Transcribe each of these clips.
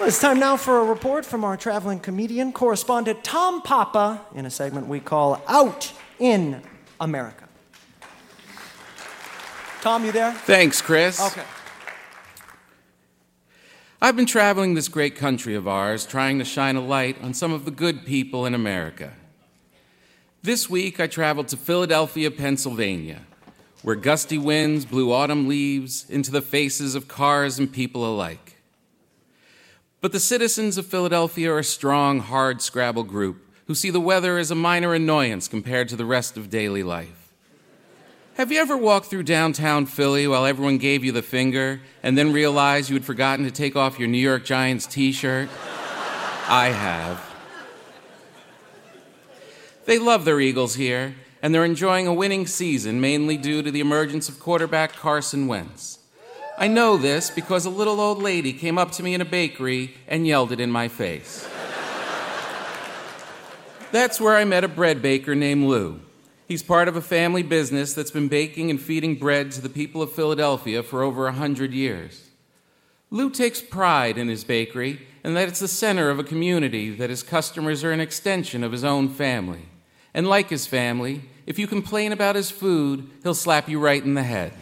It's time now for a report from our traveling comedian correspondent Tom Papa in a segment we call Out in America. Tom, you there? Thanks, Chris. Okay. I've been traveling this great country of ours, trying to shine a light on some of the good people in America. This week, I traveled to Philadelphia, Pennsylvania, where gusty winds blew autumn leaves into the faces of cars and people alike. But the citizens of Philadelphia are a strong, hard scrabble group who see the weather as a minor annoyance compared to the rest of daily life. Have you ever walked through downtown Philly while everyone gave you the finger and then realized you had forgotten to take off your New York Giants t shirt? I have. They love their Eagles here, and they're enjoying a winning season mainly due to the emergence of quarterback Carson Wentz. I know this because a little old lady came up to me in a bakery and yelled it in my face. That's where I met a bread baker named Lou. He's part of a family business that's been baking and feeding bread to the people of Philadelphia for over a hundred years. Lou takes pride in his bakery and that it's the center of a community that his customers are an extension of his own family. And like his family, if you complain about his food, he'll slap you right in the head.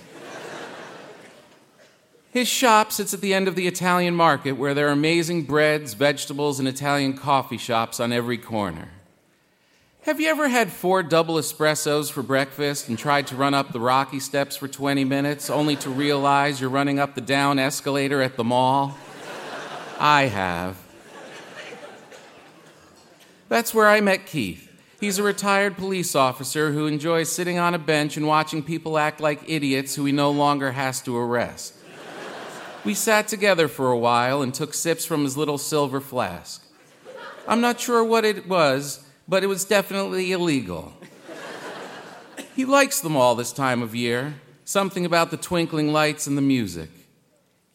His shop sits at the end of the Italian market where there are amazing breads, vegetables, and Italian coffee shops on every corner. Have you ever had four double espressos for breakfast and tried to run up the rocky steps for 20 minutes only to realize you're running up the down escalator at the mall? I have. That's where I met Keith. He's a retired police officer who enjoys sitting on a bench and watching people act like idiots who he no longer has to arrest. We sat together for a while and took sips from his little silver flask. I'm not sure what it was, but it was definitely illegal. He likes them all this time of year, something about the twinkling lights and the music.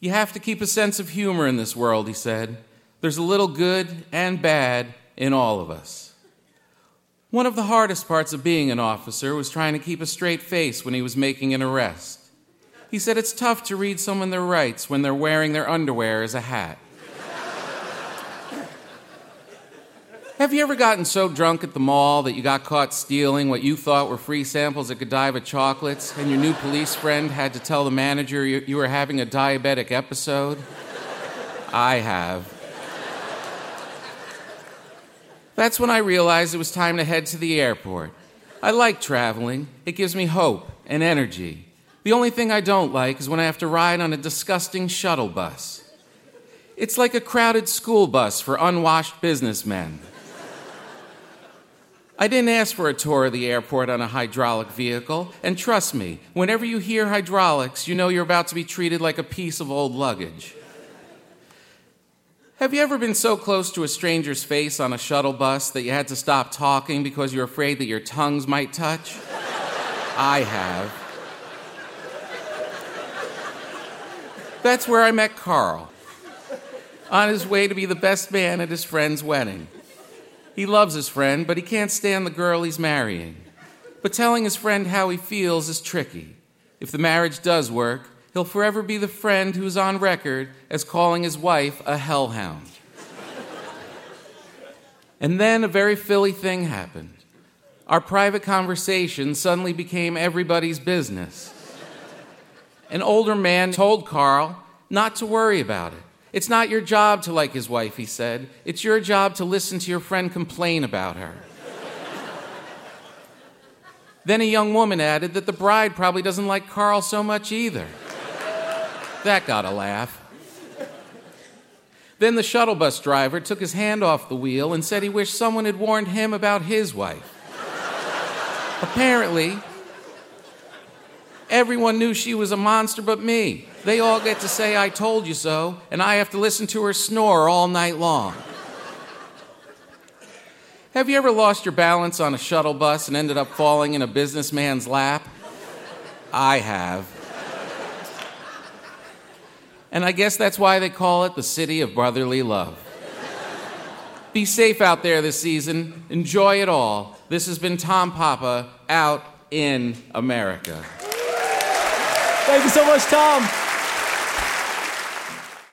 You have to keep a sense of humor in this world, he said. There's a little good and bad in all of us. One of the hardest parts of being an officer was trying to keep a straight face when he was making an arrest. He said it's tough to read someone their rights when they're wearing their underwear as a hat. Have you ever gotten so drunk at the mall that you got caught stealing what you thought were free samples of Godiva chocolates, and your new police friend had to tell the manager you, you were having a diabetic episode? I have. That's when I realized it was time to head to the airport. I like traveling, it gives me hope and energy. The only thing I don't like is when I have to ride on a disgusting shuttle bus. It's like a crowded school bus for unwashed businessmen. I didn't ask for a tour of the airport on a hydraulic vehicle, and trust me, whenever you hear hydraulics, you know you're about to be treated like a piece of old luggage. Have you ever been so close to a stranger's face on a shuttle bus that you had to stop talking because you're afraid that your tongues might touch? I have. That's where I met Carl, on his way to be the best man at his friend's wedding. He loves his friend, but he can't stand the girl he's marrying. But telling his friend how he feels is tricky. If the marriage does work, he'll forever be the friend who's on record as calling his wife a hellhound. and then a very Philly thing happened. Our private conversation suddenly became everybody's business. An older man told Carl not to worry about it. It's not your job to like his wife, he said. It's your job to listen to your friend complain about her. then a young woman added that the bride probably doesn't like Carl so much either. That got a laugh. Then the shuttle bus driver took his hand off the wheel and said he wished someone had warned him about his wife. Apparently, Everyone knew she was a monster but me. They all get to say, I told you so, and I have to listen to her snore all night long. Have you ever lost your balance on a shuttle bus and ended up falling in a businessman's lap? I have. And I guess that's why they call it the city of brotherly love. Be safe out there this season. Enjoy it all. This has been Tom Papa out in America. Thank you so much, Tom.